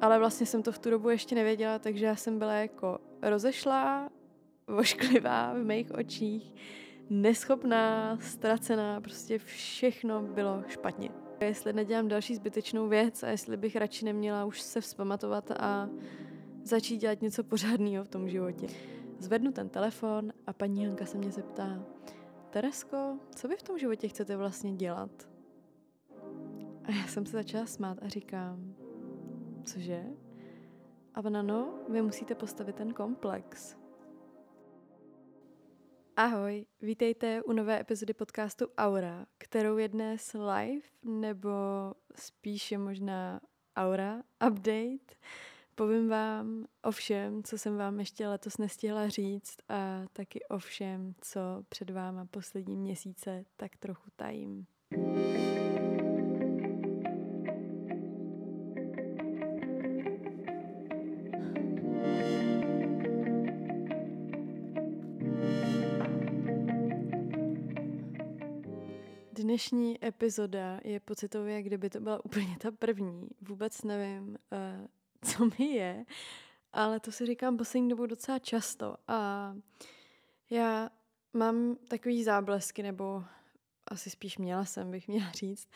ale vlastně jsem to v tu dobu ještě nevěděla, takže já jsem byla jako rozešlá, vošklivá v mých očích, neschopná, ztracená, prostě všechno bylo špatně. Jestli nedělám další zbytečnou věc a jestli bych radši neměla už se vzpamatovat a začít dělat něco pořádného v tom životě. Zvednu ten telefon a paní Hanka se mě zeptá, Teresko, co vy v tom životě chcete vlastně dělat? A já jsem se začala smát a říkám, cože? A ona, no, vy musíte postavit ten komplex. Ahoj, vítejte u nové epizody podcastu Aura, kterou je dnes live, nebo spíše možná Aura update. Povím vám o všem, co jsem vám ještě letos nestihla říct a taky o všem, co před váma poslední měsíce tak trochu tajím. Dnešní epizoda je pocitově, kdyby to byla úplně ta první. Vůbec nevím, uh, co mi je, ale to si říkám poslední dobu docela často. A já mám takový záblesky, nebo asi spíš měla jsem, bych měla říct,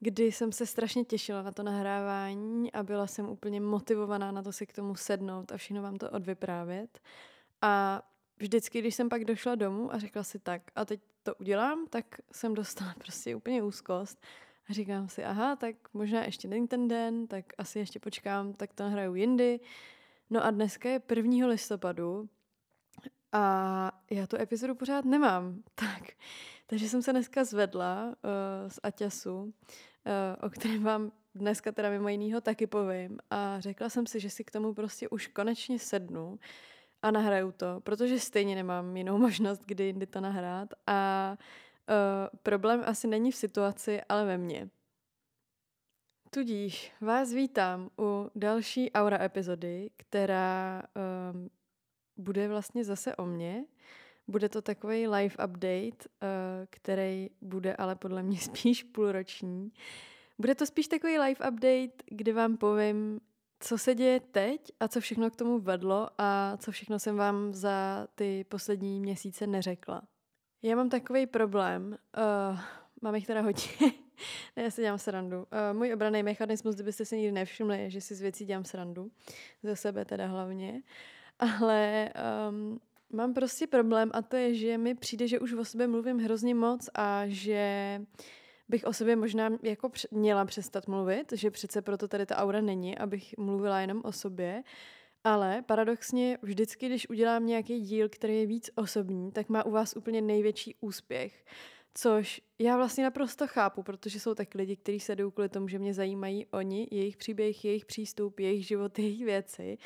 kdy jsem se strašně těšila na to nahrávání a byla jsem úplně motivovaná na to si k tomu sednout a všechno vám to odvyprávět. A vždycky, když jsem pak došla domů a řekla si tak, a teď to udělám, tak jsem dostala prostě úplně úzkost. A říkám si, aha, tak možná ještě není ten den, tak asi ještě počkám, tak to nahraju jindy. No a dneska je 1. listopadu a já tu epizodu pořád nemám. Tak, takže jsem se dneska zvedla uh, z Aťasu, uh, o kterém vám dneska teda mimo jinýho taky povím a řekla jsem si, že si k tomu prostě už konečně sednu a nahraju to, protože stejně nemám jinou možnost, kdy jindy to nahrát a uh, problém asi není v situaci, ale ve mně. Tudíž vás vítám u další Aura epizody, která um, bude vlastně zase o mně. Bude to takový live update, uh, který bude ale podle mě spíš půlroční. Bude to spíš takový live update, kdy vám povím, co se děje teď a co všechno k tomu vedlo a co všechno jsem vám za ty poslední měsíce neřekla. Já mám takový problém, uh, mám jich teda hodně, ne, já si dělám srandu. Uh, můj obraný mechanismus, kdybyste si nikdy nevšimli, je, že si z věcí dělám srandu, ze sebe teda hlavně, ale um, mám prostě problém a to je, že mi přijde, že už o sobě mluvím hrozně moc a že bych o sobě možná jako měla přestat mluvit, že přece proto tady ta aura není, abych mluvila jenom o sobě, ale paradoxně vždycky, když udělám nějaký díl, který je víc osobní, tak má u vás úplně největší úspěch. Což já vlastně naprosto chápu, protože jsou tak lidi, kteří se jdou kvůli tomu, že mě zajímají oni, jejich příběh, jejich přístup, jejich život, jejich věci.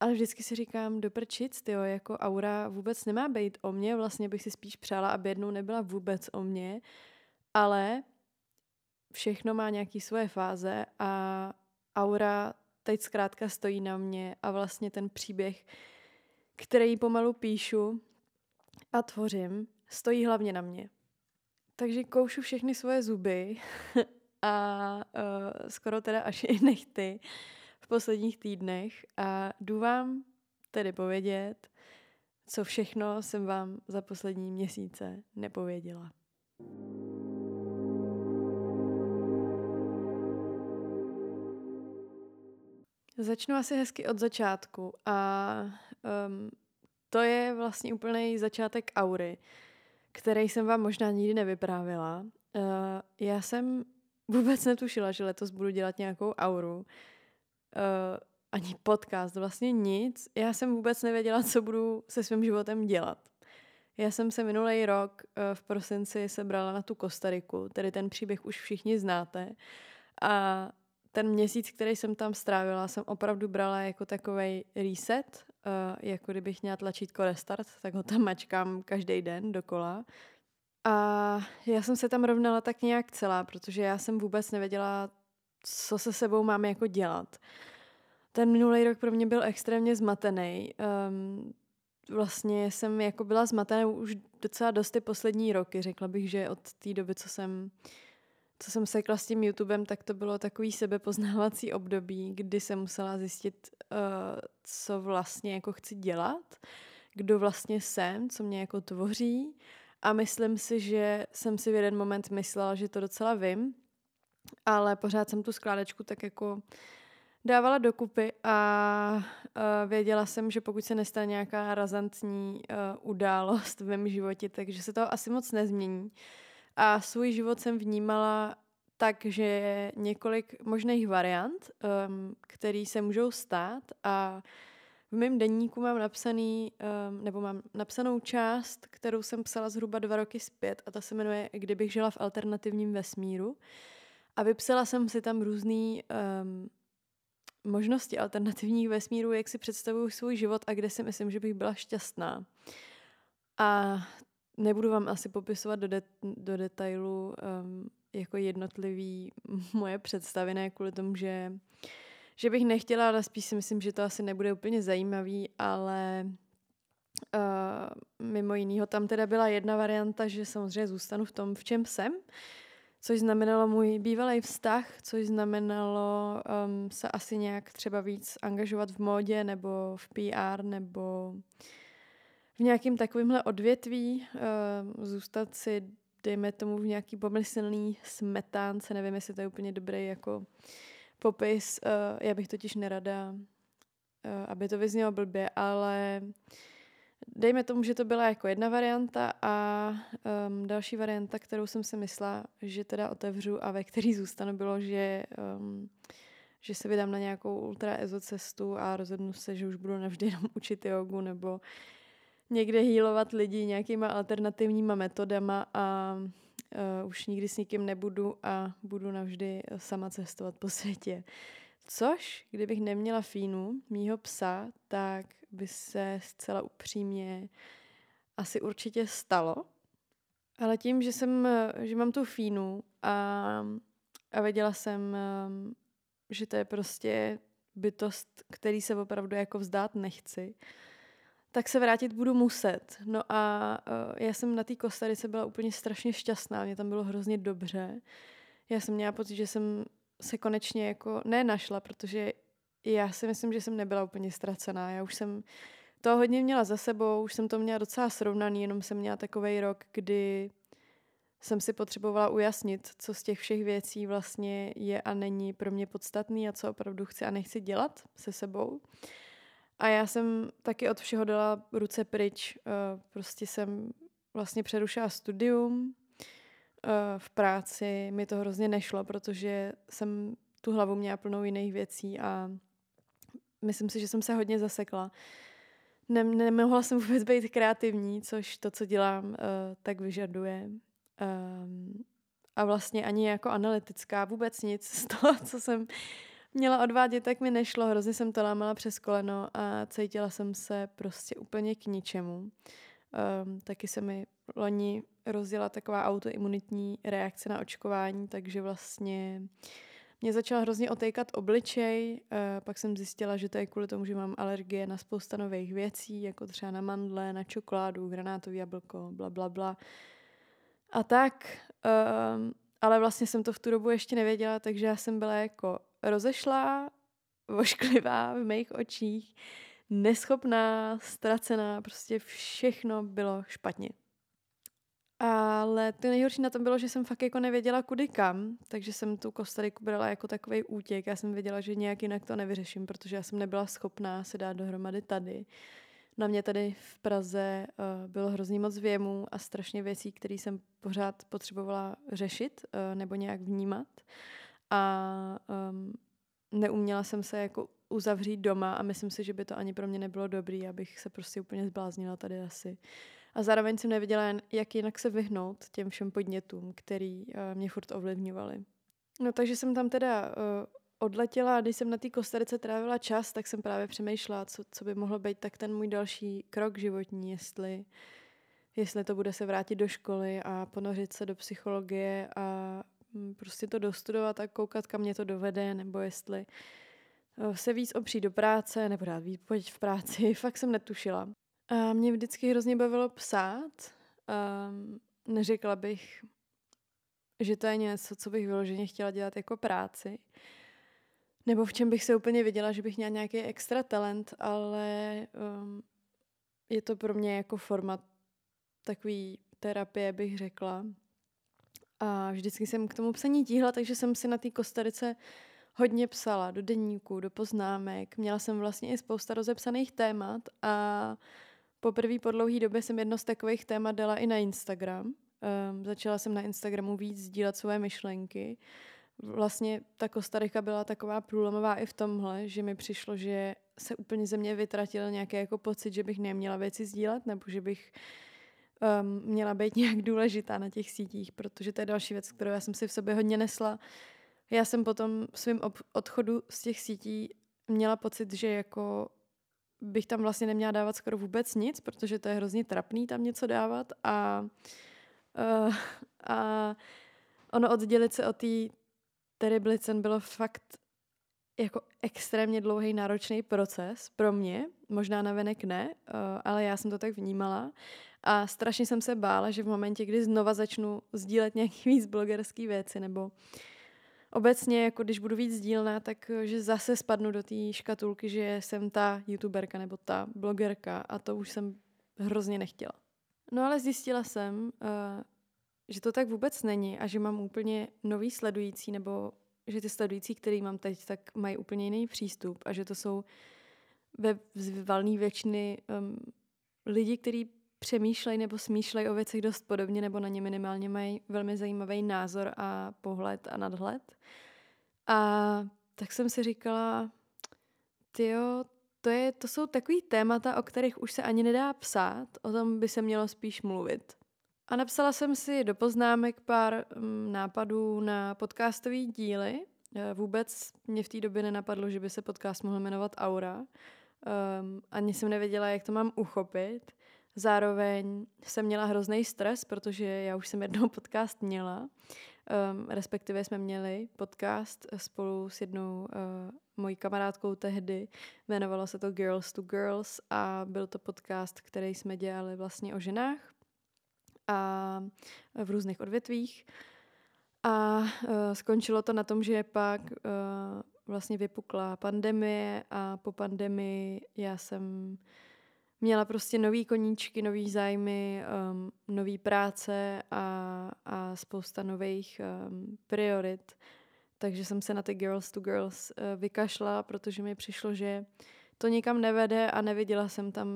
Ale vždycky si říkám, doprčic, jo, jako aura vůbec nemá být o mně, vlastně bych si spíš přála, aby jednou nebyla vůbec o mně, ale všechno má nějaké svoje fáze a aura teď zkrátka stojí na mě a vlastně ten příběh, který pomalu píšu a tvořím, stojí hlavně na mě. Takže koušu všechny svoje zuby a uh, skoro teda až i nechty v posledních týdnech a jdu vám tedy povědět, co všechno jsem vám za poslední měsíce nepověděla. Začnu asi hezky od začátku a um, to je vlastně úplný začátek aury, který jsem vám možná nikdy nevyprávila. Uh, já jsem vůbec netušila, že letos budu dělat nějakou auru. Uh, ani podcast, vlastně nic. Já jsem vůbec nevěděla, co budu se svým životem dělat. Já jsem se minulý rok uh, v prosinci sebrala na tu Kostariku, tedy ten příběh už všichni znáte. A ten měsíc, který jsem tam strávila, jsem opravdu brala jako takový reset, uh, jako kdybych měla tlačítko restart, tak ho tam mačkám každý den dokola. A já jsem se tam rovnala tak nějak celá, protože já jsem vůbec nevěděla, co se sebou mám jako dělat. Ten minulý rok pro mě byl extrémně zmatený. Um, vlastně jsem jako byla zmatená už docela dost ty poslední roky. Řekla bych, že od té doby, co jsem co jsem sekla s tím YouTubem, tak to bylo takový sebepoznávací období, kdy jsem musela zjistit, uh, co vlastně jako chci dělat, kdo vlastně jsem, co mě jako tvoří a myslím si, že jsem si v jeden moment myslela, že to docela vím, ale pořád jsem tu skládečku tak jako dávala dokupy a uh, věděla jsem, že pokud se nestane nějaká razantní uh, událost v mém životě, takže se to asi moc nezmění. A svůj život jsem vnímala tak, že je několik možných variant, um, které se můžou stát a v mém denníku mám napsaný, um, nebo mám napsanou část, kterou jsem psala zhruba dva roky zpět a ta se jmenuje Kdybych žila v alternativním vesmíru. A vypsala jsem si tam různý um, možnosti alternativních vesmírů, jak si představuju svůj život a kde si myslím, že bych byla šťastná. A nebudu vám asi popisovat do, de- do detailu um, jako jednotlivý moje představy, ne kvůli tomu, že, že bych nechtěla, ale spíš si myslím, že to asi nebude úplně zajímavý, ale uh, mimo jiného tam teda byla jedna varianta, že samozřejmě zůstanu v tom, v čem jsem, což znamenalo můj bývalý vztah, což znamenalo um, se asi nějak třeba víc angažovat v módě nebo v PR nebo v nějakém takovémhle odvětví, uh, zůstat si, dejme tomu, v nějaký pomyslný smetánce, nevím, jestli to je úplně dobrý jako popis, uh, já bych totiž nerada, uh, aby to vyznělo blbě, ale Dejme tomu, že to byla jako jedna varianta a um, další varianta, kterou jsem si myslela, že teda otevřu a ve který zůstanu, bylo, že, um, že se vydám na nějakou ultra ezo cestu a rozhodnu se, že už budu navždy jenom učit jogu nebo někde hýlovat lidi nějakýma alternativníma metodama a uh, už nikdy s nikým nebudu a budu navždy sama cestovat po světě. Což, kdybych neměla Fínu, mýho psa, tak by se zcela upřímně asi určitě stalo. Ale tím, že jsem, že mám tu Fínu a, a věděla jsem, že to je prostě bytost, který se opravdu jako vzdát nechci, tak se vrátit budu muset. No a uh, já jsem na té Kostarice byla úplně strašně šťastná, mě tam bylo hrozně dobře. Já jsem měla pocit, že jsem se konečně jako nenašla, protože já si myslím, že jsem nebyla úplně ztracená. Já už jsem to hodně měla za sebou, už jsem to měla docela srovnaný, jenom jsem měla takový rok, kdy jsem si potřebovala ujasnit, co z těch všech věcí vlastně je a není pro mě podstatný a co opravdu chci a nechci dělat se sebou. A já jsem taky od všeho dala ruce pryč. Eh, prostě jsem vlastně přerušila studium, Eh, v práci mi to hrozně nešlo, protože jsem tu hlavu měla plnou jiných věcí a myslím si, že jsem se hodně zasekla. Ne, nemohla jsem vůbec být kreativní, což to, co dělám, uh, tak vyžaduje. Um, a vlastně ani jako analytická vůbec nic z toho, co jsem měla odvádět, tak mi nešlo. Hrozně jsem to lámala přes koleno a cítila jsem se prostě úplně k ničemu. Um, taky se mi loni rozjela taková autoimunitní reakce na očkování, takže vlastně mě začala hrozně otejkat obličej, uh, pak jsem zjistila, že to je kvůli tomu, že mám alergie na spousta nových věcí, jako třeba na mandle, na čokoládu, granátový jablko, bla, bla, bla. A tak, um, ale vlastně jsem to v tu dobu ještě nevěděla, takže já jsem byla jako rozešlá, vošklivá v mých očích, neschopná, ztracená, prostě všechno bylo špatně. Ale to nejhorší na tom bylo, že jsem fakt jako nevěděla kudy kam, takže jsem tu Kostariku brala jako takový útěk. Já jsem věděla, že nějak jinak to nevyřeším, protože já jsem nebyla schopná se dát dohromady tady. Na mě tady v Praze uh, bylo hrozně moc věmů a strašně věcí, které jsem pořád potřebovala řešit uh, nebo nějak vnímat. A um, neuměla jsem se jako uzavřít doma a myslím si, že by to ani pro mě nebylo dobrý, abych se prostě úplně zbláznila tady asi. A zároveň jsem nevěděla, jak jinak se vyhnout těm všem podnětům, který uh, mě furt ovlivňovaly. No takže jsem tam teda uh, odletěla a když jsem na té Kostarice trávila čas, tak jsem právě přemýšlela, co, co by mohlo být tak ten můj další krok životní, jestli, jestli to bude se vrátit do školy a ponořit se do psychologie a prostě to dostudovat a koukat, kam mě to dovede, nebo jestli eh, se víc opřít do práce, nebo dát výpověď v práci, fakt jsem netušila. A mě vždycky hrozně bavilo psát. Um, neřekla bych, že to je něco, co bych vyloženě chtěla dělat jako práci. Nebo v čem bych se úplně viděla, že bych měla nějaký extra talent, ale um, je to pro mě jako forma takový terapie, bych řekla. A vždycky jsem k tomu psaní tíhla, takže jsem si na té kostarice hodně psala do denníku, do poznámek. Měla jsem vlastně i spousta rozepsaných témat a po první po dlouhé době jsem jedno z takových témat dala i na Instagram. Um, začala jsem na Instagramu víc sdílet své myšlenky. Vlastně ta Kostarika byla taková průlomová i v tomhle, že mi přišlo, že se úplně ze mě vytratil nějaký jako pocit, že bych neměla věci sdílet, nebo že bych um, měla být nějak důležitá na těch sítích, protože to je další věc, kterou já jsem si v sobě hodně nesla. Já jsem potom svým odchodu z těch sítí měla pocit, že jako bych tam vlastně neměla dávat skoro vůbec nic, protože to je hrozně trapný tam něco dávat a, uh, a ono oddělit se od té Teriblicen bylo fakt jako extrémně dlouhý, náročný proces pro mě. Možná na venek ne, uh, ale já jsem to tak vnímala. A strašně jsem se bála, že v momentě, kdy znova začnu sdílet nějaký víc blogerský věci, nebo obecně, jako když budu víc sdílná, tak eh, že zase spadnu do té škatulky, že jsem ta youtuberka nebo ta blogerka a to už jsem hrozně nechtěla. No ale zjistila jsem, uh, že to tak vůbec není a že mám úplně nový sledující, nebo že ty sledující, který mám teď, tak mají úplně jiný přístup a že to jsou ve valný většiny um, lidi, kteří přemýšlejí nebo smýšlejí o věcech dost podobně, nebo na ně minimálně mají velmi zajímavý názor a pohled a nadhled. A tak jsem si říkala, tyjo, to, je, to jsou takový témata, o kterých už se ani nedá psát, o tom by se mělo spíš mluvit. A napsala jsem si do poznámek pár um, nápadů na podcastové díly. E, vůbec mě v té době nenapadlo, že by se podcast mohl jmenovat Aura. Um, ani jsem nevěděla, jak to mám uchopit. Zároveň jsem měla hrozný stres, protože já už jsem jednou podcast měla. Um, respektive jsme měli podcast spolu s jednou uh, mojí kamarádkou tehdy. Jmenovalo se to Girls to Girls a byl to podcast, který jsme dělali vlastně o ženách a v různých odvětvích. A uh, skončilo to na tom, že pak uh, vlastně vypukla pandemie a po pandemii já jsem měla prostě nový koníčky, nový zájmy, um, nový práce a, a spousta nových um, priorit. Takže jsem se na ty Girls to Girls uh, vykašla, protože mi přišlo, že to nikam nevede a neviděla jsem tam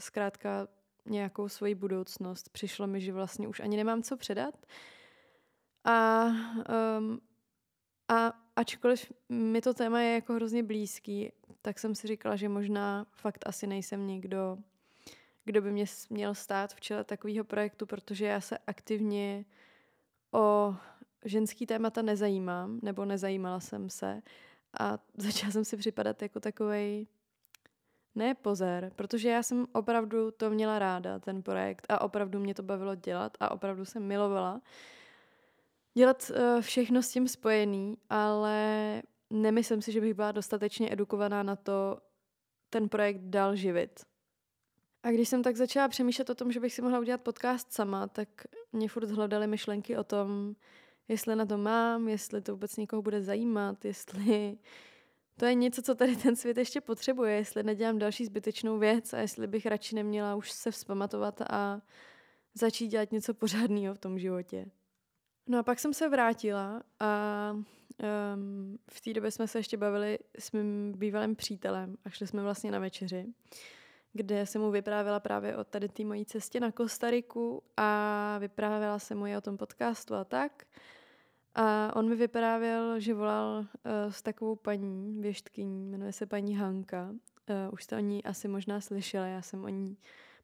zkrátka nějakou svoji budoucnost. Přišlo mi, že vlastně už ani nemám co předat. A, um, a ačkoliv mi to téma je jako hrozně blízký, tak jsem si říkala, že možná fakt asi nejsem někdo, kdo by mě měl stát v čele takového projektu, protože já se aktivně o ženský témata nezajímám, nebo nezajímala jsem se. A začala jsem si připadat jako takovej ne pozor, protože já jsem opravdu to měla ráda, ten projekt a opravdu mě to bavilo dělat a opravdu jsem milovala dělat uh, všechno s tím spojený, ale nemyslím si, že bych byla dostatečně edukovaná na to ten projekt dál živit. A když jsem tak začala přemýšlet o tom, že bych si mohla udělat podcast sama, tak mě furt hledaly myšlenky o tom, jestli na to mám, jestli to vůbec někoho bude zajímat, jestli to je něco, co tady ten svět ještě potřebuje, jestli nedělám další zbytečnou věc a jestli bych radši neměla už se vzpamatovat a začít dělat něco pořádného v tom životě. No a pak jsem se vrátila a um, v té době jsme se ještě bavili s mým bývalým přítelem a šli jsme vlastně na večeři, kde jsem mu vyprávěla právě o tady té mojí cestě na Kostariku a vyprávěla jsem mu je o tom podcastu a tak. A on mi vyprávěl, že volal uh, s takovou paní věštkyní, jmenuje se paní Hanka. Uh, už jste o ní asi možná slyšela, já jsem o ní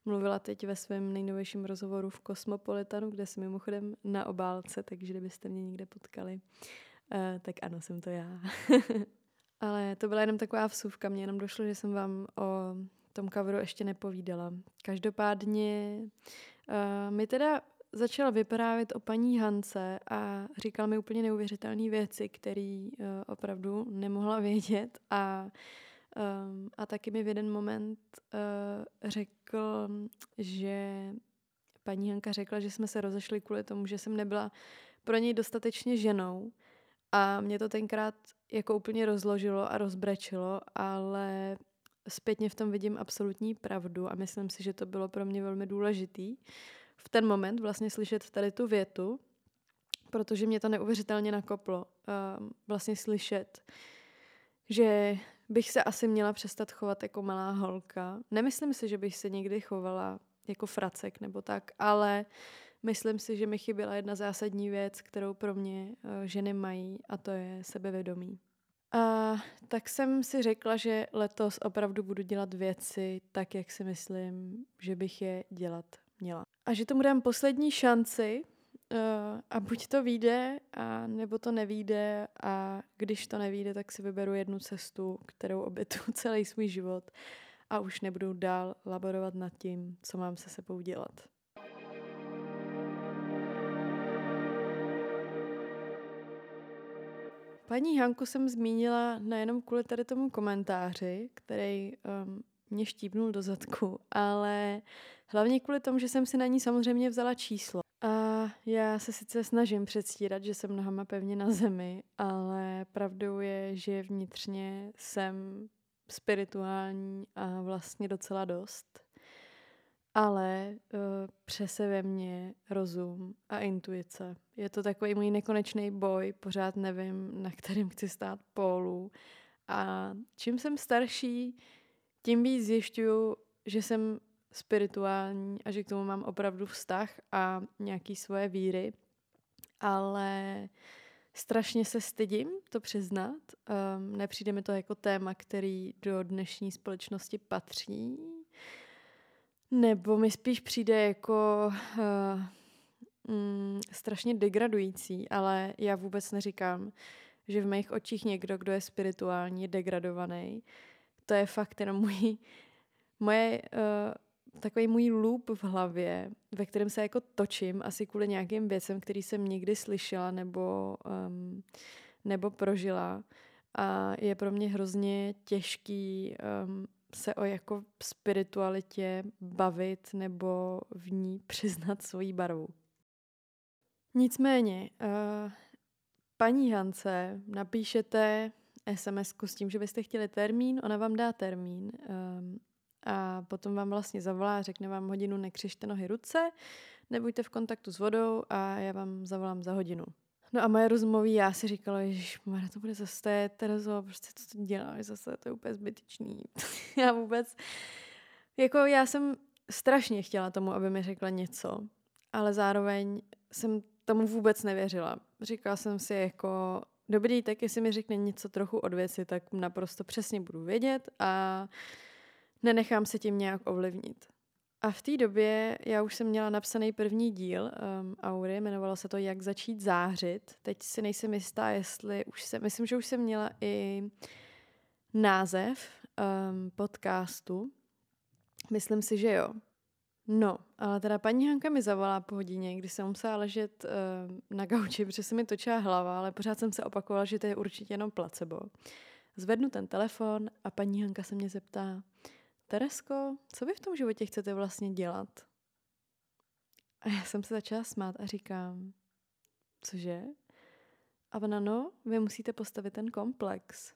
mluvila teď ve svém nejnovějším rozhovoru v Kosmopolitanu, kde jsem mimochodem na obálce, takže kdybyste mě někde potkali, uh, tak ano, jsem to já. Ale to byla jenom taková vsuvka, mně jenom došlo, že jsem vám o tom coveru ještě nepovídala. Každopádně uh, mi teda začal vyprávět o paní Hance a říkal mi úplně neuvěřitelné věci, které uh, opravdu nemohla vědět a um, a taky mi v jeden moment uh, řekl, že paní Hanka řekla, že jsme se rozešli kvůli tomu, že jsem nebyla pro něj dostatečně ženou a mě to tenkrát jako úplně rozložilo a rozbrečilo, ale zpětně v tom vidím absolutní pravdu a myslím si, že to bylo pro mě velmi důležitý v ten moment vlastně slyšet tady tu větu, protože mě to neuvěřitelně nakoplo. Uh, vlastně slyšet, že bych se asi měla přestat chovat jako malá holka. Nemyslím si, že bych se někdy chovala jako fracek nebo tak, ale myslím si, že mi chyběla jedna zásadní věc, kterou pro mě uh, ženy mají a to je sebevědomí. A tak jsem si řekla, že letos opravdu budu dělat věci tak, jak si myslím, že bych je dělat měla. A že tomu dám poslední šanci uh, a buď to vyjde, a nebo to nevíde a když to nevíde, tak si vyberu jednu cestu, kterou obětu celý svůj život a už nebudu dál laborovat nad tím, co mám se sebou dělat. Paní Hanku jsem zmínila nejenom kvůli tady tomu komentáři, který um, mě štípnul do zadku, ale hlavně kvůli tomu, že jsem si na ní samozřejmě vzala číslo. A já se sice snažím předstírat, že jsem nohama pevně na zemi, ale pravdou je, že vnitřně jsem spirituální a vlastně docela dost. Ale uh, přese ve mně rozum a intuice. Je to takový můj nekonečný boj, pořád nevím, na kterým chci stát pólu. A čím jsem starší, tím víc zjišťuju, že jsem spirituální a že k tomu mám opravdu vztah a nějaký svoje víry, ale strašně se stydím to přiznat. Um, nepřijde mi to jako téma, který do dnešní společnosti patří, nebo mi spíš přijde jako uh, mm, strašně degradující, ale já vůbec neříkám, že v mých očích někdo, kdo je spirituální, je degradovaný. To je fakt jenom můj, moje, uh, takový můj loop v hlavě, ve kterém se jako točím, asi kvůli nějakým věcem, který jsem někdy slyšela nebo, um, nebo prožila. A je pro mě hrozně těžký um, se o jako spiritualitě bavit nebo v ní přiznat svoji barvu. Nicméně, uh, paní Hance napíšete sms s tím, že byste chtěli termín, ona vám dá termín um, a potom vám vlastně zavolá, řekne vám hodinu, nekřižte nohy ruce, nebuďte v kontaktu s vodou a já vám zavolám za hodinu. No a moje rozumový já si říkala, že to bude zase, Terezo, prostě co to děláš zase, to je úplně zbytečný. já vůbec, jako já jsem strašně chtěla tomu, aby mi řekla něco, ale zároveň jsem tomu vůbec nevěřila. Říkala jsem si jako, dobrý, tak jestli mi řekne něco trochu od věci, tak naprosto přesně budu vědět a nenechám se tím nějak ovlivnit. A v té době já už jsem měla napsaný první díl um, Aury, jmenovalo se to Jak začít zářit. Teď si nejsem jistá, jestli už jsem, myslím, že už jsem měla i název um, podcastu. Myslím si, že jo. No, ale teda paní Hanka mi zavolá po hodině, kdy jsem musela ležet uh, na gauči, protože se mi točila hlava, ale pořád jsem se opakovala, že to je určitě jenom placebo. Zvednu ten telefon a paní Hanka se mě zeptá, Teresko, co vy v tom životě chcete vlastně dělat? A já jsem se začala smát a říkám, cože? A ona, no, vy musíte postavit ten komplex.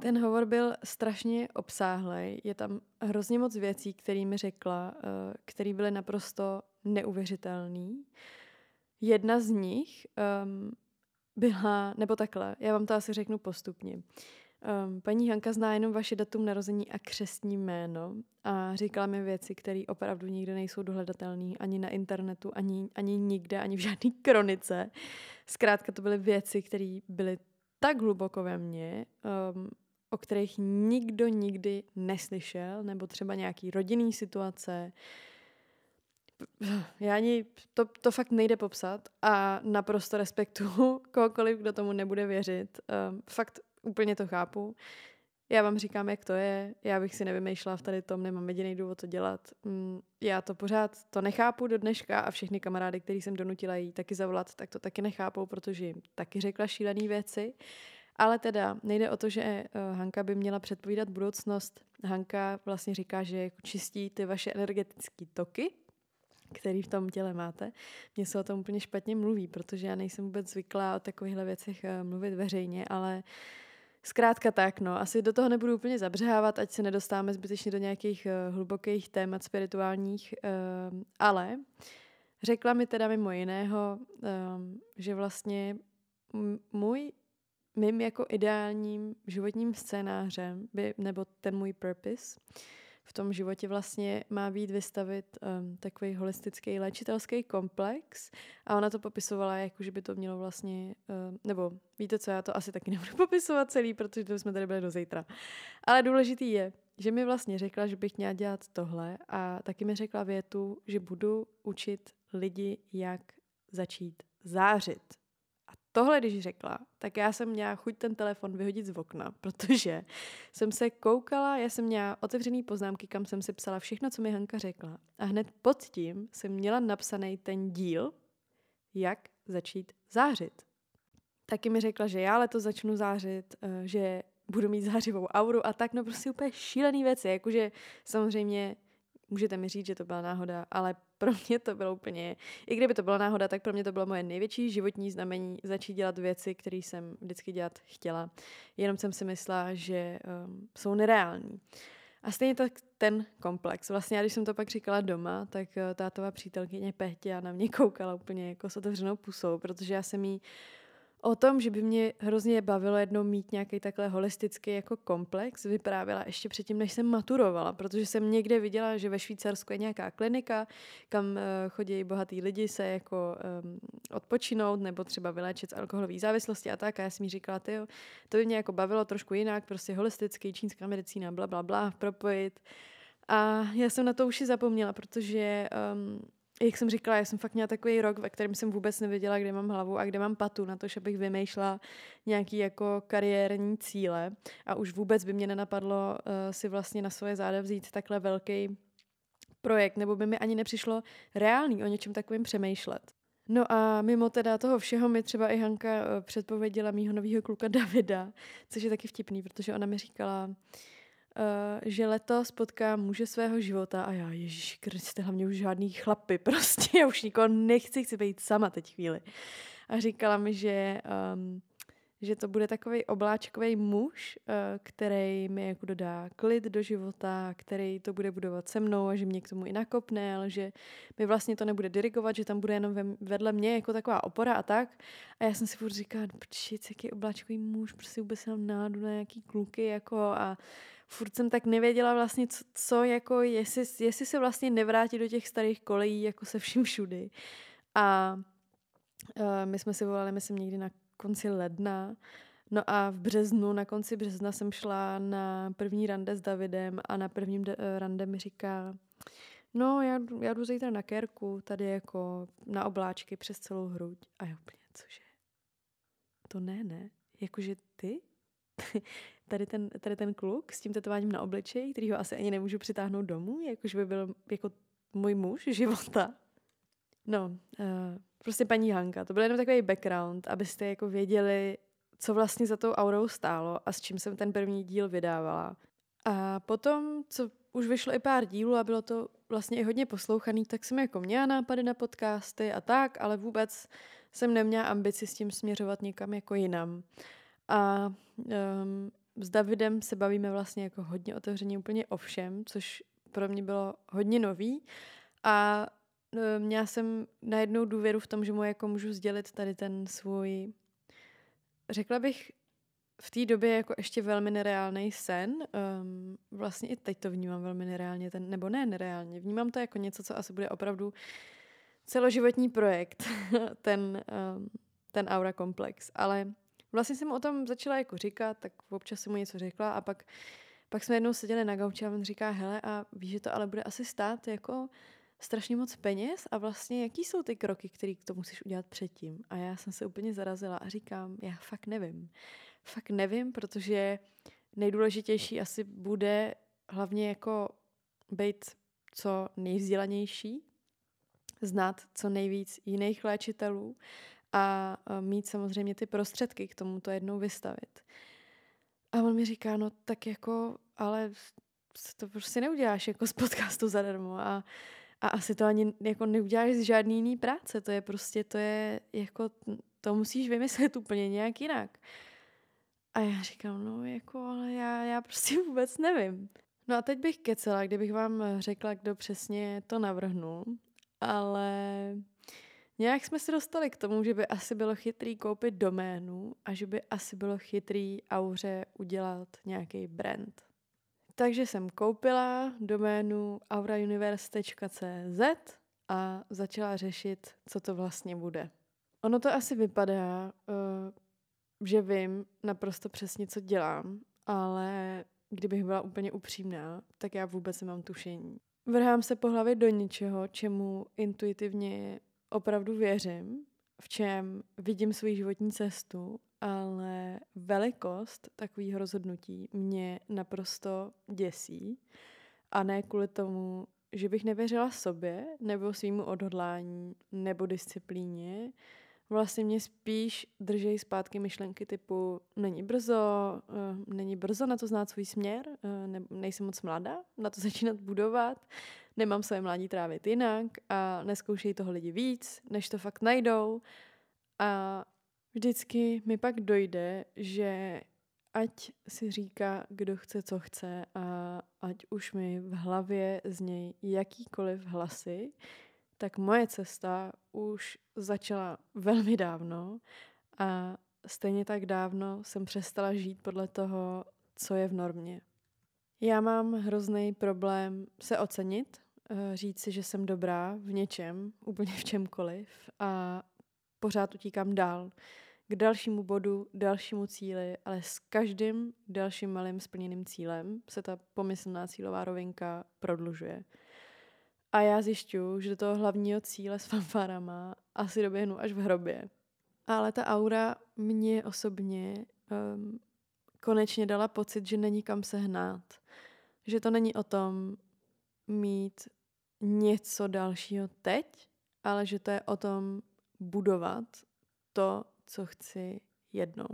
Ten hovor byl strašně obsáhlý. Je tam hrozně moc věcí, které mi řekla, eh, které byly naprosto neuvěřitelný. Jedna z nich um, byla, nebo takhle, já vám to asi řeknu postupně. Um, paní Hanka zná jenom vaše datum narození a křestní jméno a říkala mi věci, které opravdu nikde nejsou dohledatelné ani na internetu, ani, ani nikde, ani v žádné kronice. Zkrátka to byly věci, které byly tak hluboko ve mně, um, o kterých nikdo nikdy neslyšel, nebo třeba nějaký rodinný situace. Já ani, to, to fakt nejde popsat a naprosto respektuju kohokoliv, kdo tomu nebude věřit. Um, fakt úplně to chápu. Já vám říkám, jak to je, já bych si nevymýšlela v tady tom, nemám jediný důvod to dělat. Mm, já to pořád, to nechápu do dneška a všechny kamarády, který jsem donutila jí taky zavolat, tak to taky nechápou, protože jim taky řekla šílené věci. Ale teda nejde o to, že uh, Hanka by měla předpovídat budoucnost. Hanka vlastně říká, že jako čistí ty vaše energetické toky, který v tom těle máte. Mně se o tom úplně špatně mluví, protože já nejsem vůbec zvyklá o takovýchhle věcech uh, mluvit veřejně, ale Zkrátka tak, no. Asi do toho nebudu úplně zabřehávat, ať se nedostáváme zbytečně do nějakých uh, hlubokých témat spirituálních, uh, ale řekla mi teda mimo jiného, že vlastně můj mým jako ideálním životním scénářem, by, nebo ten můj purpose v tom životě vlastně má být vystavit um, takový holistický léčitelský komplex a ona to popisovala jako, že by to mělo vlastně, um, nebo víte co, já to asi taky nebudu popisovat celý, protože to jsme tady byli do zítra. Ale důležitý je, že mi vlastně řekla, že bych měla dělat tohle a taky mi řekla větu, že budu učit lidi, jak začít zářit tohle, když řekla, tak já jsem měla chuť ten telefon vyhodit z okna, protože jsem se koukala, já jsem měla otevřený poznámky, kam jsem si psala všechno, co mi Hanka řekla. A hned pod tím jsem měla napsaný ten díl, jak začít zářit. Taky mi řekla, že já letos začnu zářit, eh, že budu mít zářivou auru a tak, no prostě úplně šílený věci, jakože samozřejmě můžete mi říct, že to byla náhoda, ale pro mě to bylo úplně, i kdyby to byla náhoda, tak pro mě to bylo moje největší životní znamení začít dělat věci, které jsem vždycky dělat chtěla. Jenom jsem si myslela, že um, jsou nereální. A stejně tak ten komplex. Vlastně, já, když jsem to pak říkala doma, tak uh, tátová přítelkyně Pehtě na mě koukala úplně jako s otevřenou pusou, protože já jsem jí o tom, že by mě hrozně bavilo jednou mít nějaký takhle holistický jako komplex, vyprávěla ještě předtím, než jsem maturovala, protože jsem někde viděla, že ve Švýcarsku je nějaká klinika, kam uh, chodí bohatý lidi se jako um, odpočinout nebo třeba vyléčit z alkoholové závislosti a tak. A já jsem mi říkala, ty to by mě jako bavilo trošku jinak, prostě holistický, čínská medicína, bla, bla, bla, propojit. A já jsem na to už i zapomněla, protože um, jak jsem říkala, já jsem fakt měla takový rok, ve kterém jsem vůbec nevěděla, kde mám hlavu a kde mám patu na to, že bych vymýšlela nějaký jako kariérní cíle a už vůbec by mě nenapadlo uh, si vlastně na svoje záda vzít takhle velký projekt, nebo by mi ani nepřišlo reálný o něčem takovým přemýšlet. No a mimo teda toho všeho mi třeba i Hanka uh, předpověděla mýho nového kluka Davida, což je taky vtipný, protože ona mi říkala, uh, Uh, že letos potkám muže svého života a já, ježíš Kriste, hlavně už žádný chlapy, prostě já už nikoho nechci, chci být sama teď chvíli. A říkala mi, že, um, že to bude takový obláčkový muž, uh, který mi jako dodá klid do života, který to bude budovat se mnou a že mě k tomu i nakopne, ale že mi vlastně to nebude dirigovat, že tam bude jenom ve, vedle mě jako taková opora a tak. A já jsem si furt říkala, počít, jaký obláčkový muž, prostě vůbec mám nádu na nějaký kluky jako a furt jsem tak nevěděla vlastně, co, co jako, jestli, jestli se vlastně nevrátit do těch starých kolejí, jako se vším všudy. A uh, my jsme si volali, myslím, někdy na konci ledna. No a v březnu, na konci března jsem šla na první rande s Davidem a na prvním eh, rande mi říká, no já, já jdu zítra na kérku, tady jako na obláčky přes celou hruď. A já úplně, cože? To ne, ne. Jakože ty? tady ten, tady ten kluk s tím tetováním na obličeji, který ho asi ani nemůžu přitáhnout domů, jakože by byl jako můj muž života. No, uh, prostě paní Hanka, to byl jenom takový background, abyste jako věděli, co vlastně za tou aurou stálo a s čím jsem ten první díl vydávala. A potom, co už vyšlo i pár dílů a bylo to vlastně i hodně poslouchaný, tak jsem jako měla nápady na podcasty a tak, ale vůbec jsem neměla ambici s tím směřovat někam jako jinam. A um, s Davidem se bavíme vlastně jako hodně otevřeně úplně o všem, což pro mě bylo hodně nový a e, měla jsem najednou důvěru v tom, že mu jako můžu sdělit tady ten svůj, řekla bych, v té době jako ještě velmi nereálný sen. Um, vlastně i teď to vnímám velmi nereálně, ten, nebo ne nereálně. Vnímám to jako něco, co asi bude opravdu celoživotní projekt, ten, um, ten aura komplex. Ale Vlastně jsem o tom začala jako říkat, tak občas jsem mu něco řekla a pak, pak jsme jednou seděli na gauči a on říká, hele, a víš, že to ale bude asi stát jako strašně moc peněz a vlastně jaký jsou ty kroky, které to musíš udělat předtím. A já jsem se úplně zarazila a říkám, já fakt nevím. Fakt nevím, protože nejdůležitější asi bude hlavně jako být co nejvzdělanější, znát co nejvíc jiných léčitelů a mít samozřejmě ty prostředky k tomu to jednou vystavit. A on mi říká, no tak jako, ale to prostě neuděláš jako z podcastu zadarmo a, a asi to ani jako neuděláš z žádný jiný práce, to je prostě, to je jako, to musíš vymyslet úplně nějak jinak. A já říkám, no jako, ale já, já prostě vůbec nevím. No a teď bych kecela, kdybych vám řekla, kdo přesně to navrhnul, ale nějak jsme se dostali k tomu, že by asi bylo chytrý koupit doménu a že by asi bylo chytrý Auře udělat nějaký brand. Takže jsem koupila doménu aurauniverse.cz a začala řešit, co to vlastně bude. Ono to asi vypadá, eh, že vím naprosto přesně, co dělám, ale kdybych byla úplně upřímná, tak já vůbec nemám tušení. Vrhám se po hlavě do něčeho, čemu intuitivně opravdu věřím, v čem vidím svou životní cestu, ale velikost takového rozhodnutí mě naprosto děsí. A ne kvůli tomu, že bych nevěřila sobě, nebo svýmu odhodlání, nebo disciplíně, vlastně mě spíš drží zpátky myšlenky typu není brzo, uh, není brzo na to znát svůj směr, ne, nejsem moc mladá na to začínat budovat, nemám své mládí trávit jinak a neskoušejí toho lidi víc, než to fakt najdou. A vždycky mi pak dojde, že ať si říká, kdo chce, co chce a ať už mi v hlavě z něj jakýkoliv hlasy, tak moje cesta už začala velmi dávno a stejně tak dávno jsem přestala žít podle toho, co je v normě. Já mám hrozný problém se ocenit, říct si, že jsem dobrá v něčem, úplně v čemkoliv a pořád utíkám dál k dalšímu bodu, dalšímu cíli, ale s každým dalším malým splněným cílem se ta pomyslná cílová rovinka prodlužuje. A já zjišťuju, že do toho hlavního cíle s fanfárama asi doběhnu až v hrobě. Ale ta aura mě osobně um, konečně dala pocit, že není kam se hnát. Že to není o tom mít něco dalšího teď, ale že to je o tom budovat to, co chci jednou.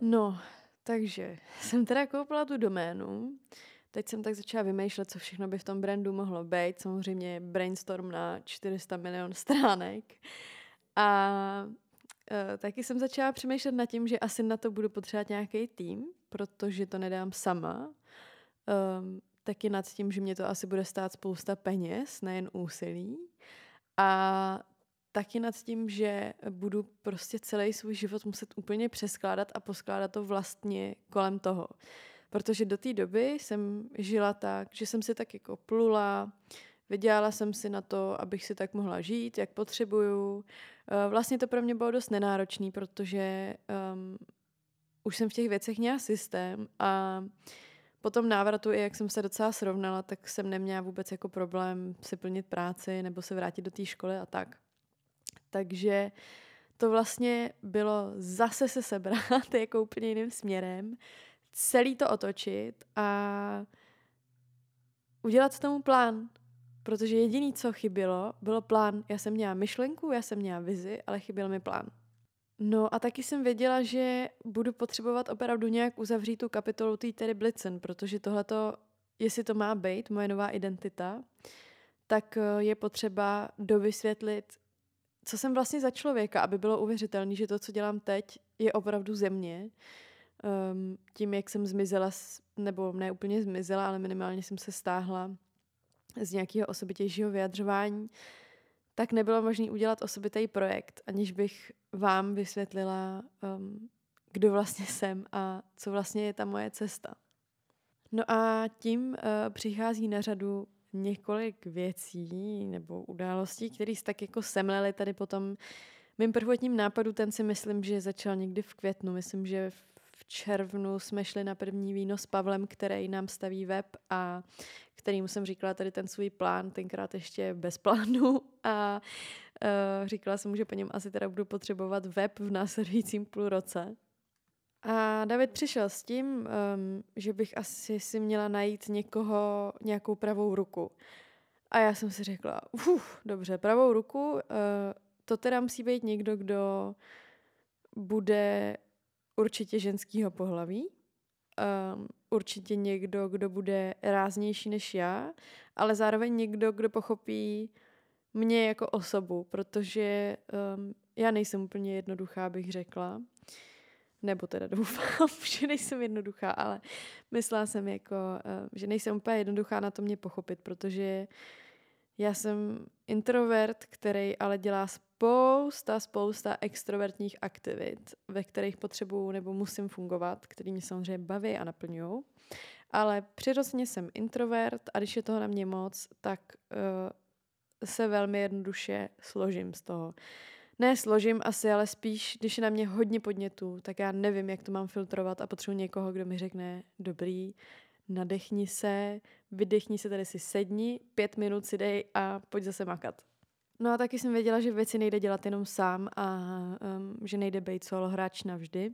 No, takže jsem teda koupila tu doménu, teď jsem tak začala vymýšlet, co všechno by v tom brandu mohlo být. Samozřejmě brainstorm na 400 milion stránek. A e, taky jsem začala přemýšlet nad tím, že asi na to budu potřebovat nějaký tým, protože to nedám sama. Um, taky nad tím, že mě to asi bude stát spousta peněz, nejen úsilí. A taky nad tím, že budu prostě celý svůj život muset úplně přeskládat a poskládat to vlastně kolem toho. Protože do té doby jsem žila tak, že jsem si tak jako plula, vydělala jsem si na to, abych si tak mohla žít, jak potřebuju. Eh, vlastně to pro mě bylo dost nenáročný, protože um, už jsem v těch věcech měla systém a po tom návratu, i jak jsem se docela srovnala, tak jsem neměla vůbec jako problém si plnit práci nebo se vrátit do té školy a tak. Takže to vlastně bylo zase se sebrat jako úplně jiným směrem, celý to otočit a udělat tomu plán. Protože jediný, co chybělo, bylo plán. Já jsem měla myšlenku, já jsem měla vizi, ale chyběl mi plán. No a taky jsem věděla, že budu potřebovat opravdu nějak uzavřít tu kapitolu té Terry Blitzen, protože tohleto, jestli to má být moje nová identita, tak eh, je potřeba dovysvětlit, co jsem vlastně za člověka, aby bylo uvěřitelné, že to, co dělám teď, je opravdu ze mě. Um, tím, jak jsem zmizela, nebo ne úplně zmizela, ale minimálně jsem se stáhla z nějakého osobitějšího vyjadřování, tak nebylo možné udělat osobitý projekt, aniž bych vám vysvětlila, um, kdo vlastně jsem a co vlastně je ta moje cesta. No a tím uh, přichází na řadu několik věcí nebo událostí, které se tak jako semlely tady potom mým prvotním nápadu, ten si myslím, že začal někdy v květnu. Myslím, že v červnu jsme šli na první víno s Pavlem, který nám staví web a kterým jsem říkala tady ten svůj plán, tenkrát ještě bez plánu a uh, říkala jsem mu, že po něm asi teda budu potřebovat web v následujícím půl roce. A David přišel s tím, um, že bych asi si měla najít někoho, nějakou pravou ruku. a já jsem si řekla, uf, dobře, pravou ruku, uh, to teda musí být někdo, kdo bude určitě ženského pohlaví, um, určitě někdo, kdo bude ráznější než já, ale zároveň někdo, kdo pochopí mě jako osobu, protože um, já nejsem úplně jednoduchá, bych řekla. Nebo teda doufám, že nejsem jednoduchá, ale myslela jsem jako, uh, že nejsem úplně jednoduchá na to mě pochopit, protože já jsem introvert, který ale dělá spousta, spousta extrovertních aktivit, ve kterých potřebuju nebo musím fungovat, který mě samozřejmě baví a naplňují. Ale přirozeně jsem introvert a když je toho na mě moc, tak uh, se velmi jednoduše složím z toho. Ne složím asi, ale spíš, když je na mě hodně podnětů, tak já nevím, jak to mám filtrovat a potřebuji někoho, kdo mi řekne, dobrý, nadechni se, vydechni se, tady si sedni, pět minut si dej a pojď zase makat. No a taky jsem věděla, že věci nejde dělat jenom sám a um, že nejde být solo hráč navždy.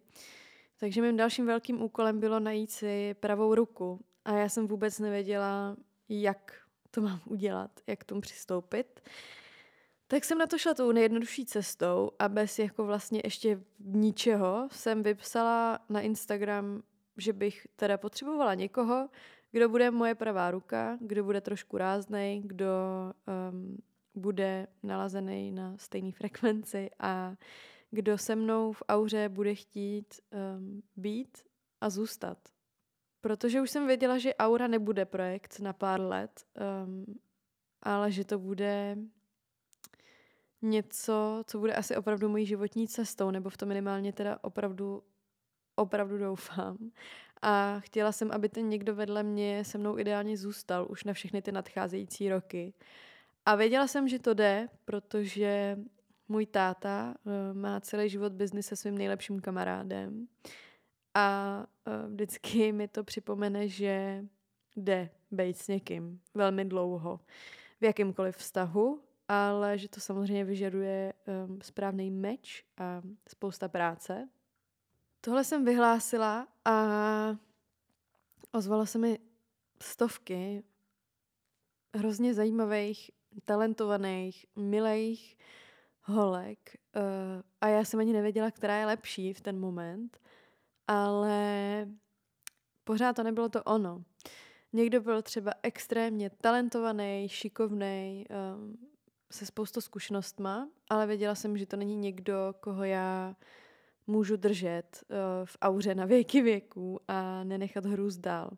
Takže mým dalším velkým úkolem bylo najít si pravou ruku. A já jsem vůbec nevěděla, jak to mám udělat, jak k tomu přistoupit. Tak jsem na to šla tou nejjednodušší cestou a bez jako vlastně ještě ničeho jsem vypsala na Instagram, že bych teda potřebovala někoho, kdo bude moje pravá ruka, kdo bude trošku ráznej, kdo um, bude nalazený na stejné frekvenci a kdo se mnou v auře bude chtít um, být a zůstat. Protože už jsem věděla, že aura nebude projekt na pár let, um, ale že to bude něco, co bude asi opravdu mojí životní cestou, nebo v to minimálně teda opravdu, opravdu doufám. A chtěla jsem, aby ten někdo vedle mě se mnou ideálně zůstal už na všechny ty nadcházející roky. A věděla jsem, že to jde, protože můj táta uh, má celý život biznis se svým nejlepším kamarádem a uh, vždycky mi to připomene, že jde být s někým velmi dlouho v jakýmkoliv vztahu, ale že to samozřejmě vyžaduje um, správný meč a spousta práce. Tohle jsem vyhlásila a ozvala se mi stovky hrozně zajímavých, talentovaných, milých holek uh, a já jsem ani nevěděla, která je lepší v ten moment, ale pořád to nebylo to ono. Někdo byl třeba extrémně talentovaný, šikovný, um, se spoustou zkušenostma, ale věděla jsem, že to není někdo, koho já můžu držet uh, v auře na věky věků a nenechat hrůz dál.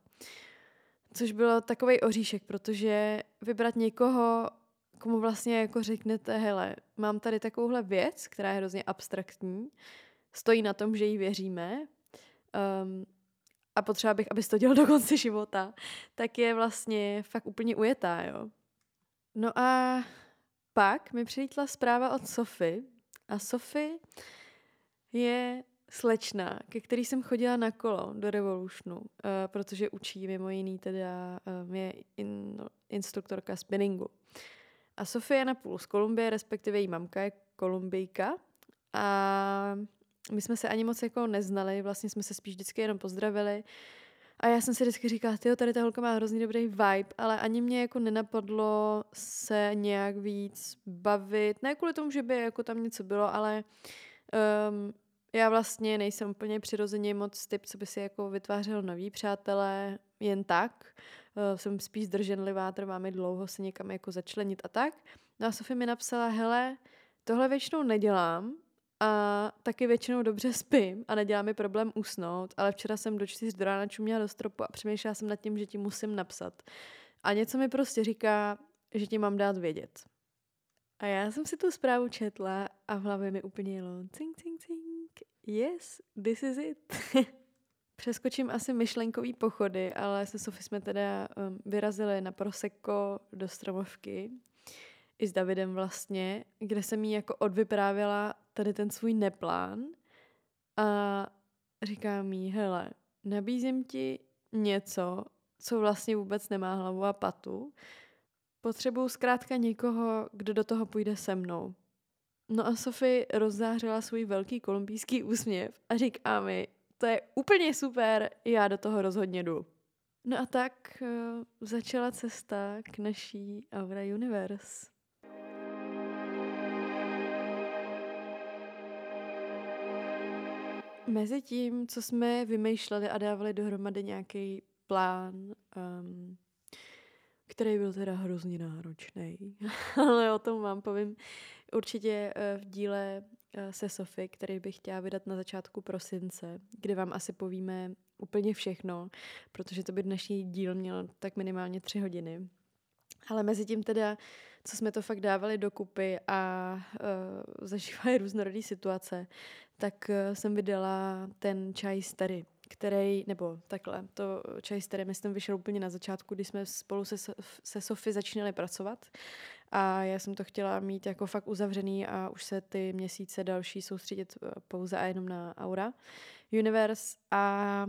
Což bylo takový oříšek, protože vybrat někoho, komu vlastně jako řeknete, hele, mám tady takovouhle věc, která je hrozně abstraktní, stojí na tom, že jí věříme um, a potřeba bych, abys to dělal do konce života, tak je vlastně fakt úplně ujetá, jo. No a pak mi přilítla zpráva od Sofy a Sofy je slečna, ke který jsem chodila na kolo do Revolutionu, uh, protože učí mimo jiný teda, um, je in, no, instruktorka spinningu. A Sofie je napůl z Kolumbie, respektive její mamka je kolumbijka a my jsme se ani moc jako neznali, vlastně jsme se spíš vždycky jenom pozdravili. A já jsem si vždycky říkala, ty tady ta holka má hrozně dobrý vibe, ale ani mě jako nenapadlo se nějak víc bavit. Ne kvůli tomu, že by jako tam něco bylo, ale um, já vlastně nejsem úplně přirozeně moc typ, co by si jako vytvářel nový přátelé jen tak. Uh, jsem spíš zdrženlivá, trvá mi dlouho se někam jako začlenit a tak. No a Sofie mi napsala, hele, tohle většinou nedělám, a taky většinou dobře spím a nedělá mi problém usnout, ale včera jsem do čtyř do rána čuměla do stropu a přemýšlela jsem nad tím, že ti musím napsat. A něco mi prostě říká, že ti mám dát vědět. A já jsem si tu zprávu četla a v hlavě mi úplně jelo cink, cink, cink. Yes, this is it. Přeskočím asi myšlenkový pochody, ale se Sofie jsme teda um, vyrazili na Prosecco do Stromovky i s Davidem vlastně, kde jsem jí jako odvyprávěla tady ten svůj neplán a říká mi, hele, nabízím ti něco, co vlastně vůbec nemá hlavu a patu. Potřebuju zkrátka někoho, kdo do toho půjde se mnou. No a Sofie rozzářila svůj velký kolumbijský úsměv a říká mi, to je úplně super, já do toho rozhodně jdu. No a tak uh, začala cesta k naší Aura Universe. Mezi tím, co jsme vymýšleli a dávali dohromady nějaký plán, um, který byl teda hrozně náročný, ale o tom vám povím určitě uh, v díle uh, se Sofy, který bych chtěla vydat na začátku prosince, kde vám asi povíme úplně všechno, protože to by dnešní díl měl tak minimálně tři hodiny. Ale mezi tím teda, co jsme to fakt dávali dokupy a uh, zažívali různorodé situace, tak uh, jsem vydala ten čaj starý, který, nebo takhle, to čaj starý, myslím, vyšel úplně na začátku, kdy jsme spolu se, se Sofy začínali pracovat a já jsem to chtěla mít jako fakt uzavřený a už se ty měsíce další soustředit eh, pouze a jenom na Aura Universe a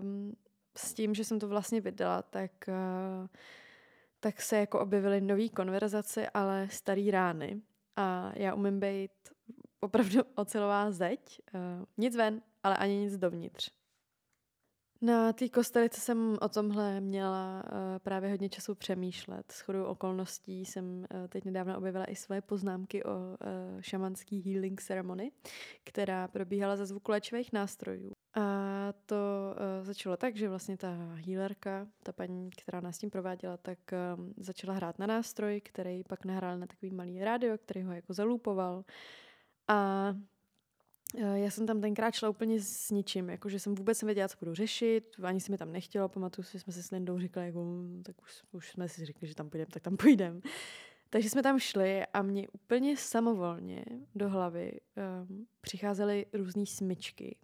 um, s tím, že jsem to vlastně vydala, tak, uh, tak se jako objevily nové konverzace, ale starý rány. A já umím být opravdu ocelová zeď. Uh, nic ven, ale ani nic dovnitř. Na té kostelice jsem o tomhle měla uh, právě hodně času přemýšlet. S chodou okolností jsem uh, teď nedávno objevila i svoje poznámky o uh, šamanský healing ceremony, která probíhala za zvuku léčivých nástrojů. A to uh, začalo tak, že vlastně ta healerka, ta paní, která nás tím prováděla, tak um, začala hrát na nástroj, který pak nahrál na takový malý rádio, který ho jako zalupoval. A já jsem tam tenkrát šla úplně s ničím, jakože jsem vůbec nevěděla, co budu řešit, ani si mi tam nechtělo, pamatuju si, jsme se s Lindou říkali, jako, hm, tak už, už jsme si řekli, že tam půjdeme, tak tam půjdeme. Takže jsme tam šli a mě úplně samovolně do hlavy um, přicházely různé smyčky,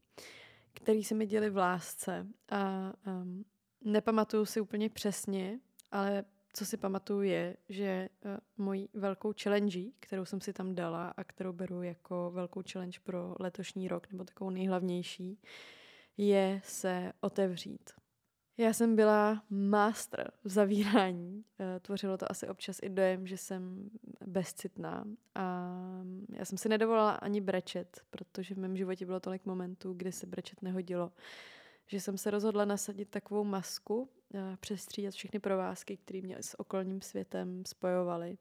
které se mi děly v lásce a um, nepamatuju si úplně přesně, ale co si pamatuju je, že uh, mojí velkou challenge, kterou jsem si tam dala a kterou beru jako velkou challenge pro letošní rok, nebo takovou nejhlavnější, je se otevřít. Já jsem byla master v zavírání. Uh, tvořilo to asi občas i dojem, že jsem bezcitná. A já jsem si nedovolila ani brečet, protože v mém životě bylo tolik momentů, kdy se brečet nehodilo. Že jsem se rozhodla nasadit takovou masku, přestřídat všechny provázky, které mě s okolním světem spojovaly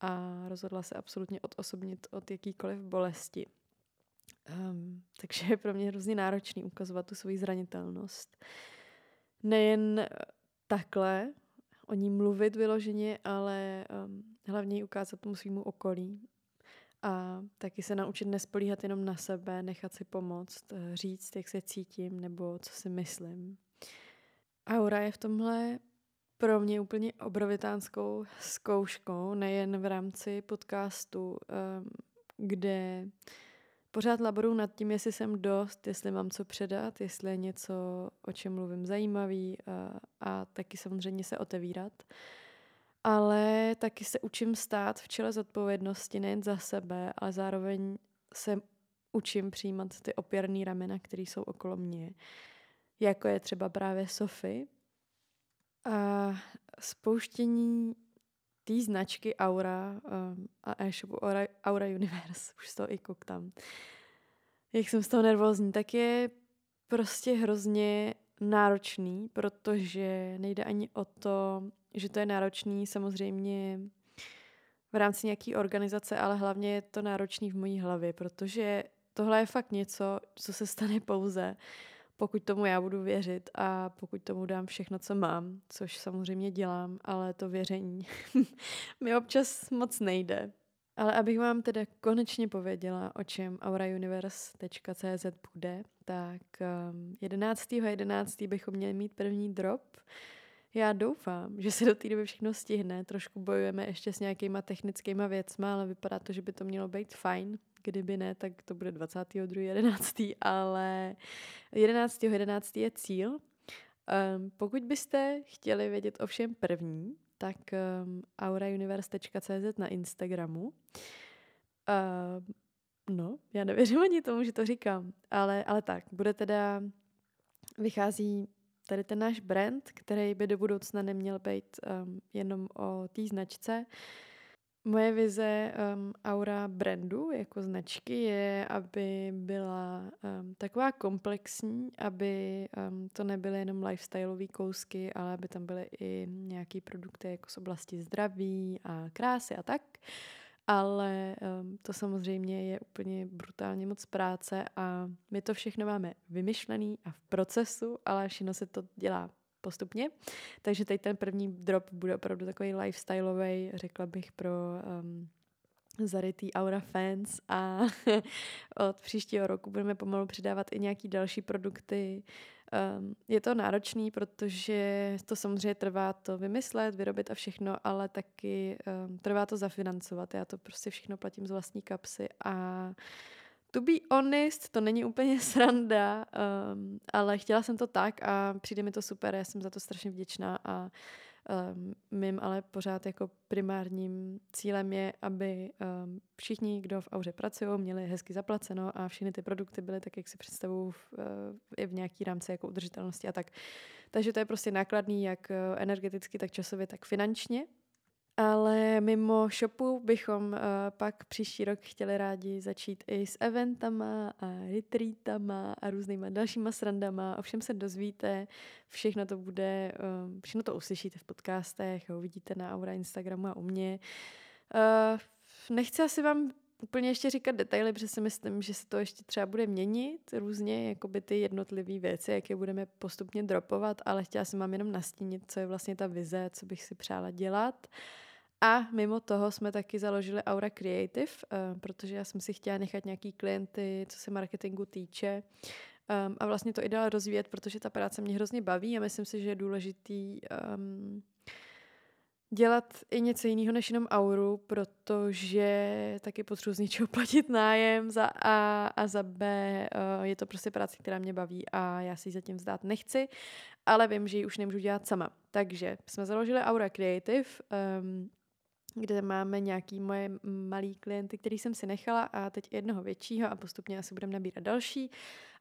a rozhodla se absolutně odosobnit od jakýkoliv bolesti. Um, takže je pro mě hrozně náročný ukazovat tu svoji zranitelnost. Nejen eh, takhle o ní mluvit vyloženě, ale um, hlavně ji ukázat tomu svýmu okolí. A taky se naučit nespolíhat jenom na sebe, nechat si pomoct, eh, říct, jak se cítím nebo co si myslím. Aura je v tomhle pro mě úplně obrovitánskou zkouškou, nejen v rámci podcastu, ehm, kde pořád laboruju nad tím, jestli jsem dost, jestli mám co předat, jestli je něco, o čem mluvím zajímavý a, a taky samozřejmě se otevírat. Ale taky se učím stát v čele zodpovědnosti nejen za sebe, ale zároveň se učím přijímat ty opěrné ramena, které jsou okolo mě jako je třeba právě Sofy. A spouštění té značky Aura um, a e-shopu Aura, Aura Universe, už toho i koukám. Jak jsem z toho nervózní, tak je prostě hrozně náročný, protože nejde ani o to, že to je náročný samozřejmě v rámci nějaké organizace, ale hlavně je to náročný v mojí hlavě, protože tohle je fakt něco, co se stane pouze, pokud tomu já budu věřit a pokud tomu dám všechno, co mám, což samozřejmě dělám, ale to věření mi občas moc nejde. Ale abych vám teda konečně pověděla, o čem aurauniverse.cz bude, tak um, 11.11. 11. bychom měli mít první drop. Já doufám, že se do té doby všechno stihne. Trošku bojujeme ještě s nějakýma technickýma věcma, ale vypadá to, že by to mělo být fajn. Kdyby ne, tak to bude 22.11., ale 11.11. 11. je cíl. Um, pokud byste chtěli vědět o všem první, tak um, aurauniverse.cz na Instagramu. Uh, no, já nevěřím ani tomu, že to říkám, ale, ale tak, bude teda, vychází tady ten náš brand, který by do budoucna neměl být um, jenom o té značce, Moje vize um, aura brandu jako značky je, aby byla um, taková komplexní, aby um, to nebyly jenom lifestyleové kousky, ale aby tam byly i nějaké produkty jako z oblasti zdraví a krásy a tak. Ale um, to samozřejmě je úplně brutálně moc práce a my to všechno máme vymyšlený a v procesu, ale všechno se to dělá postupně. Takže teď ten první drop bude opravdu takový lifestyleový, řekla bych pro um, zarytý Aura fans a od příštího roku budeme pomalu přidávat i nějaký další produkty. Um, je to náročný, protože to samozřejmě trvá to vymyslet, vyrobit a všechno, ale taky um, trvá to zafinancovat. Já to prostě všechno platím z vlastní kapsy a To be honest, to není úplně sranda, um, ale chtěla jsem to tak a přijde mi to super, já jsem za to strašně vděčná a um, mým ale pořád jako primárním cílem je, aby um, všichni, kdo v Auře pracují, měli hezky zaplaceno a všechny ty produkty byly tak, jak si představují v, uh, i v nějaký rámci jako udržitelnosti a tak. Takže to je prostě nákladný jak uh, energeticky, tak časově, tak finančně. Ale mimo shopu bychom uh, pak příští rok chtěli rádi začít i s eventama a retreatama a různýma dalšíma srandama. Ovšem se dozvíte, všechno to bude, um, všechno to uslyšíte v podcastech, uvidíte na Aura Instagramu a u mě. Uh, nechci asi vám úplně ještě říkat detaily, protože si myslím, že se to ještě třeba bude měnit různě, jako by ty jednotlivé věci, jak je budeme postupně dropovat, ale chtěla jsem vám jenom nastínit, co je vlastně ta vize, co bych si přála dělat. Uh, a mimo toho jsme taky založili Aura Creative, uh, protože já jsem si chtěla nechat nějaký klienty, co se marketingu týče. Um, a vlastně to i dál rozvíjet, protože ta práce mě hrozně baví a myslím si, že je důležitý um, dělat i něco jiného než jenom auru, protože taky potřebuji z něčeho platit nájem za A a za B. Uh, je to prostě práce, která mě baví a já si ji zatím vzdát nechci, ale vím, že ji už nemůžu dělat sama. Takže jsme založili Aura Creative. Um, kde máme nějaký moje malý klienty, který jsem si nechala a teď jednoho většího a postupně asi budeme nabírat další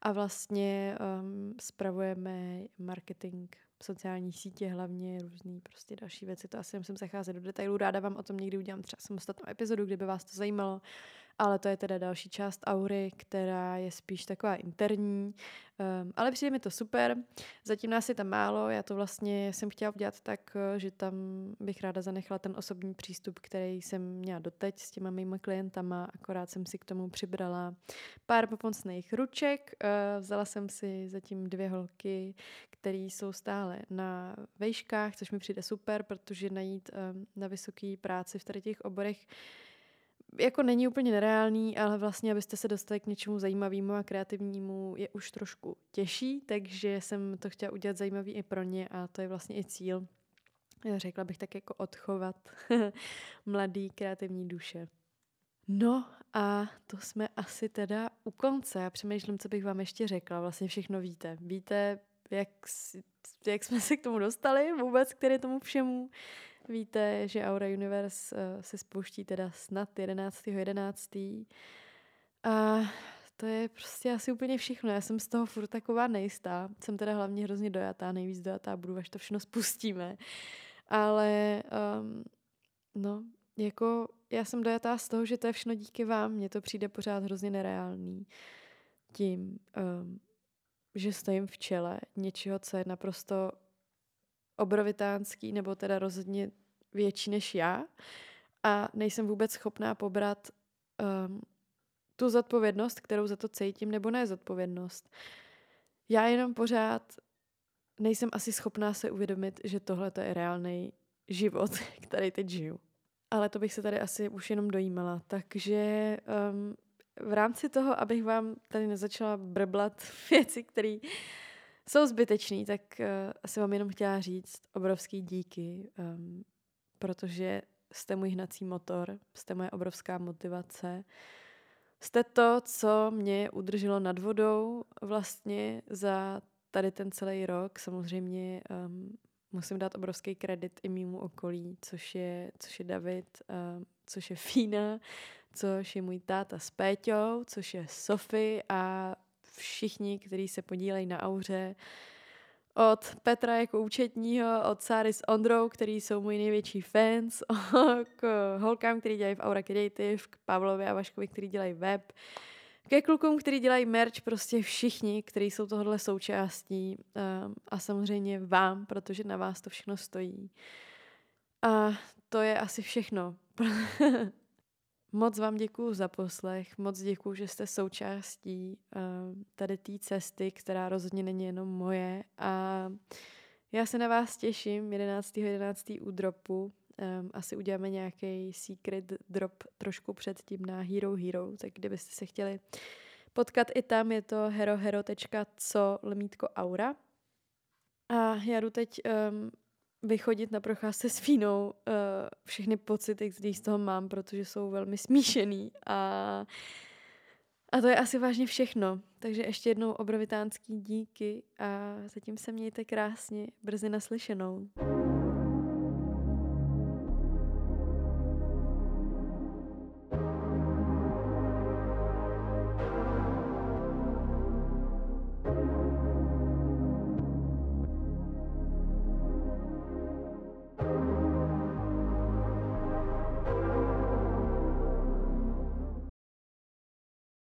a vlastně um, spravujeme marketing sociální sítě, hlavně různý prostě další věci. To asi musím zacházet do detailů. Ráda vám o tom někdy udělám třeba samostatnou epizodu, kdyby vás to zajímalo ale to je teda další část aury, která je spíš taková interní, um, ale přijde mi to super. Zatím nás je tam málo, já to vlastně jsem chtěla udělat tak, eh, že tam bych ráda zanechala ten osobní přístup, který jsem měla doteď s těma mými klientama, akorát jsem si k tomu přibrala pár pomocných ruček, uh, vzala jsem si zatím dvě holky, které jsou stále na vejškách, což mi přijde super, protože najít um, na vysoké práci v tady těch oborech jako není úplně nereálný, ale vlastně, abyste se dostali k něčemu zajímavému a kreativnímu, je už trošku těžší, takže jsem to chtěla udělat zajímavý i pro ně a to je vlastně i cíl. Řekla bych tak jako odchovat mladý kreativní duše. No a to jsme asi teda u konce. Já přemýšlím, co bych vám ještě řekla. Vlastně všechno víte. Víte, jak, jak jsme se k tomu dostali vůbec, který tomu všemu. Víte, že Aura Universe uh, se spouští teda snad 11.11. 11. A to je prostě asi úplně všechno. Já jsem z toho furt taková nejistá. Jsem teda hlavně hrozně dojatá, nejvíc dojatá budu, až to všechno spustíme. Ale um, no, jako já jsem dojatá z toho, že to je všechno díky vám. Mně to přijde pořád hrozně nereálný. Tím, um, že stojím v čele něčeho, co je naprosto obrovitánský, nebo teda rozhodně větší než já a nejsem vůbec schopná pobrat um, tu zodpovědnost, kterou za to cítím, nebo ne zodpovědnost. Já jenom pořád nejsem asi schopná se uvědomit, že tohle to je reálný život, který teď žiju. Ale to bych se tady asi už jenom dojímala. Takže um, v rámci toho, abych vám tady nezačala brblat věci, které jsou zbytečný, tak uh, asi vám jenom chtěla říct obrovský díky, um, protože jste můj hnací motor, jste moje obrovská motivace. Jste to, co mě udrželo nad vodou vlastně za tady ten celý rok. Samozřejmě um, musím dát obrovský kredit i mýmu okolí, což je, což je David, um, což je Fína, což je můj táta s Péťou, což je Sofie a všichni, kteří se podílejí na auře, od Petra jako účetního, od Sáry s Ondrou, který jsou můj největší fans, k holkám, který dělají v Aura Creative, k Pavlovi a Vaškovi, který dělají web, ke klukům, který dělají merch, prostě všichni, kteří jsou tohle součástí um, a samozřejmě vám, protože na vás to všechno stojí. A to je asi všechno. moc vám děkuju za poslech, moc děkuju, že jste součástí uh, tady té cesty, která rozhodně není jenom moje a já se na vás těším 11.11. 11. u dropu. Um, asi uděláme nějaký secret drop trošku před tím na Hero Hero, tak kdybyste se chtěli potkat i tam, je to herohero.co lemítko aura. A já jdu teď um, vychodit na procházce s Fínou uh, všechny pocity, které z toho mám, protože jsou velmi smíšený a a to je asi vážně všechno. Takže ještě jednou obrovitánský díky a zatím se mějte krásně. Brzy naslyšenou.